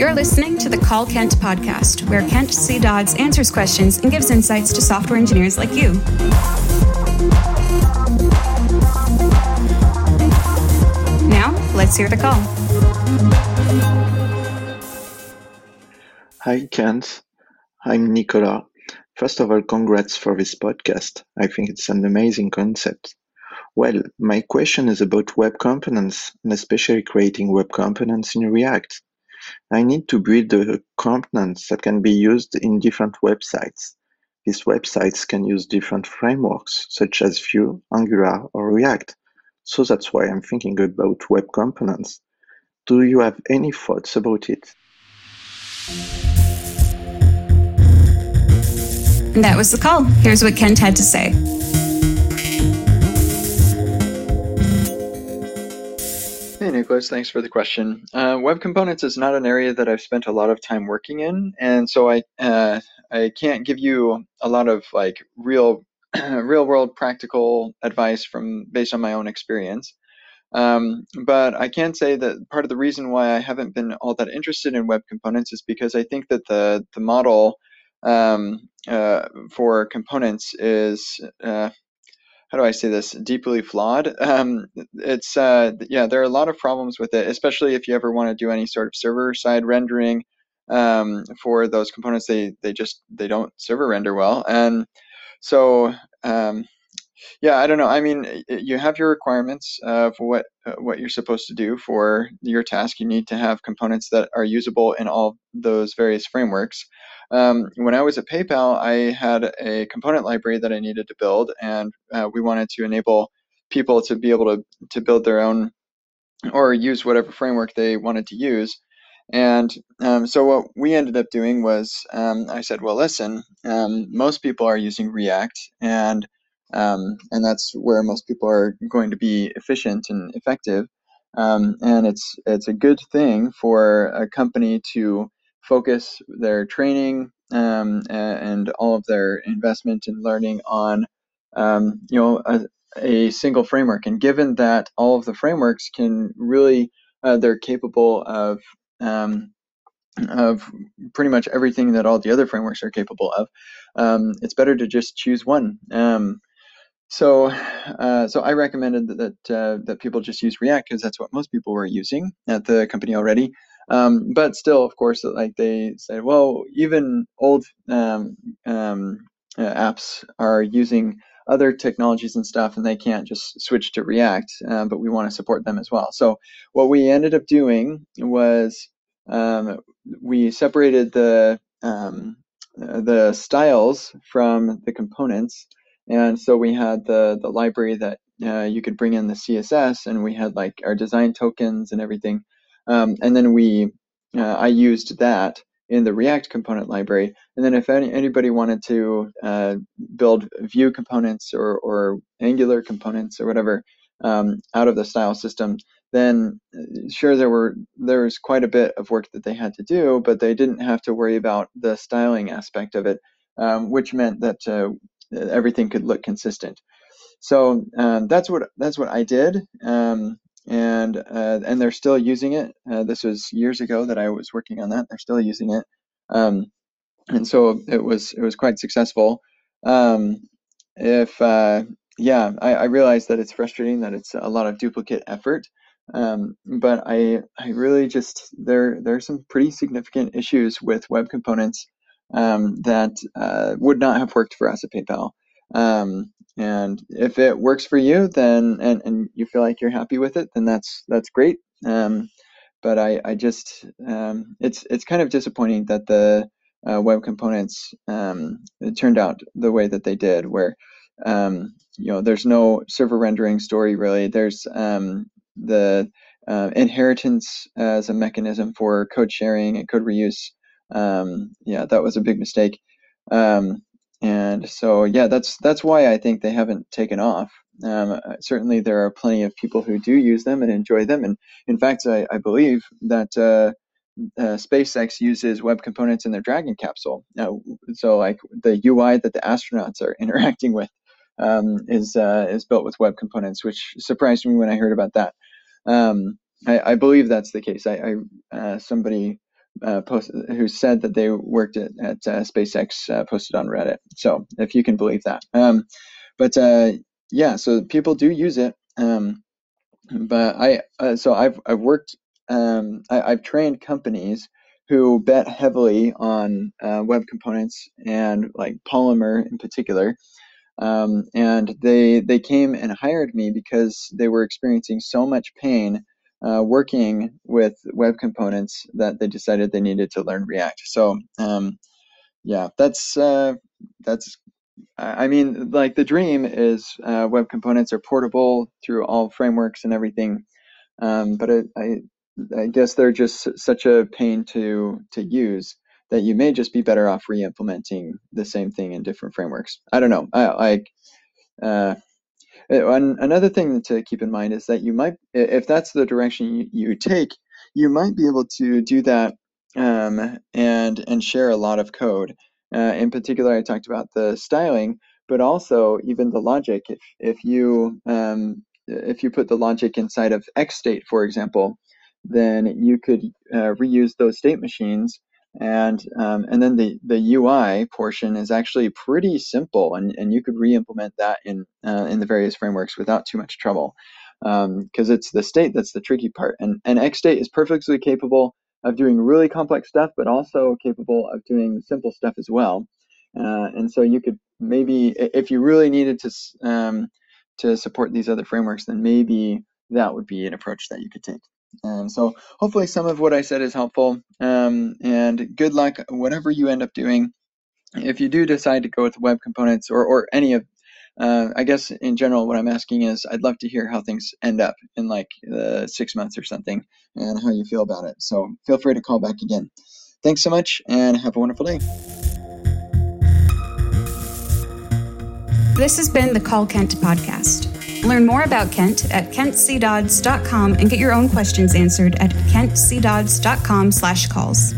You're listening to the Call Kent podcast, where Kent C. Dodds answers questions and gives insights to software engineers like you. Now, let's hear the call. Hi, Kent. I'm Nicola. First of all, congrats for this podcast. I think it's an amazing concept. Well, my question is about web components, and especially creating web components in React. I need to build the components that can be used in different websites. These websites can use different frameworks, such as Vue, Angular, or React. So that's why I'm thinking about web components. Do you have any thoughts about it? And that was the call. Here's what Kent had to say. Hey, Nicholas, thanks for the question. Uh, web components is not an area that I've spent a lot of time working in, and so I uh, I can't give you a lot of like real real world practical advice from based on my own experience. Um, but I can say that part of the reason why I haven't been all that interested in web components is because I think that the the model um, uh, for components is uh, how do I say this deeply flawed. Um, it's uh, yeah, there are a lot of problems with it, especially if you ever want to do any sort of server side rendering um, for those components. They they just they don't server render well, and so um, yeah, I don't know. I mean, you have your requirements for what uh, what you're supposed to do for your task. You need to have components that are usable in all those various frameworks. Um, when I was at PayPal, I had a component library that I needed to build, and uh, we wanted to enable people to be able to to build their own or use whatever framework they wanted to use. And um, so what we ended up doing was um, I said, well, listen, um, most people are using React, and um, and that's where most people are going to be efficient and effective. Um, and it's it's a good thing for a company to focus their training um, and all of their investment in learning on um, you know a, a, single framework. And given that all of the frameworks can really uh, they're capable of um, of pretty much everything that all the other frameworks are capable of, um, it's better to just choose one. Um, so, uh, so I recommended that that, uh, that people just use React because that's what most people were using at the company already. Um, but still, of course, like they said, well, even old um, um, uh, apps are using other technologies and stuff, and they can't just switch to React. Uh, but we want to support them as well. So what we ended up doing was um, we separated the um, the styles from the components and so we had the the library that uh, you could bring in the CSS, and we had like our design tokens and everything. Um, and then we, uh, I used that in the React component library. And then if any, anybody wanted to uh, build Vue components or, or Angular components or whatever um, out of the style system, then uh, sure there were there was quite a bit of work that they had to do, but they didn't have to worry about the styling aspect of it, um, which meant that uh, everything could look consistent. So um, that's what that's what I did, um, and uh, and they're still using it. Uh, this was years ago that I was working on that. They're still using it, um, and so it was it was quite successful. Um, if uh, yeah, I, I realize that it's frustrating that it's a lot of duplicate effort, um, but I I really just there there are some pretty significant issues with web components um, that uh, would not have worked for us at PayPal. Um, and if it works for you, then and, and you feel like you're happy with it, then that's that's great. Um, but I, I just um, it's it's kind of disappointing that the uh, web components um, turned out the way that they did, where um, you know there's no server rendering story really. There's the uh, inheritance as a mechanism for code sharing and code reuse um, yeah, that was a big mistake. Um, and so, yeah, that's that's why I think they haven't taken off. Um, uh, certainly, there are plenty of people who do use them and enjoy them. And in fact, I, I believe that uh, uh, SpaceX uses web components in their Dragon capsule. Uh, so, like the UI that the astronauts are interacting with um, is uh, is built with web components, which surprised me when I heard about that. Um, I, I, believe that's the case. I, I uh, somebody uh, post, who said that they worked at, at uh, SpaceX uh, posted on Reddit. So if you can believe that, um, but uh, yeah, so people do use it. Um, but I uh, so I've I've worked um, I, have trained companies who bet heavily on web components and like Polymer in particular. Um, and they they came and hired me because they were experiencing so much pain uh, working with web components that they decided they needed to learn React. So um, yeah, that's uh, that's I mean like the dream is uh, web components are portable through all frameworks and everything. Um, but it, I I guess they're just such a pain to to use that you may just be better off re-implementing the same thing in different frameworks. I don't know. I uh, and another thing to keep in mind is that you might, if that's the direction you, you take, you might be able to do that um, and and share a lot of code. Uh, in particular, I talked about the styling, but also even the logic. If if you um, if you put the logic inside of XState, for example, then you could uh, reuse those state machines and um, and then the the UI portion is actually pretty simple, and, and you could re-implement that in uh, in the various frameworks without too much trouble, because um, it's the state that's the tricky part. And and XState is perfectly capable of doing really complex stuff, but also capable of doing simple stuff as well. Uh, and so you could maybe, if you really needed to um, to support these other frameworks, then maybe that would be an approach that you could take. And so hopefully some of what I said is helpful. Um, and good luck, whatever you end up doing. If you do decide to go with web components or, or any of, uh, I guess in general, what I'm asking is I'd love to hear how things end up in like uh, six months or something and how you feel about it. So feel free to call back again. Thanks so much and have a wonderful day. This has been the Call Kent podcast. Learn more about Kent at kentcdodds.com and get your own questions answered at kentcdodds.com slash calls.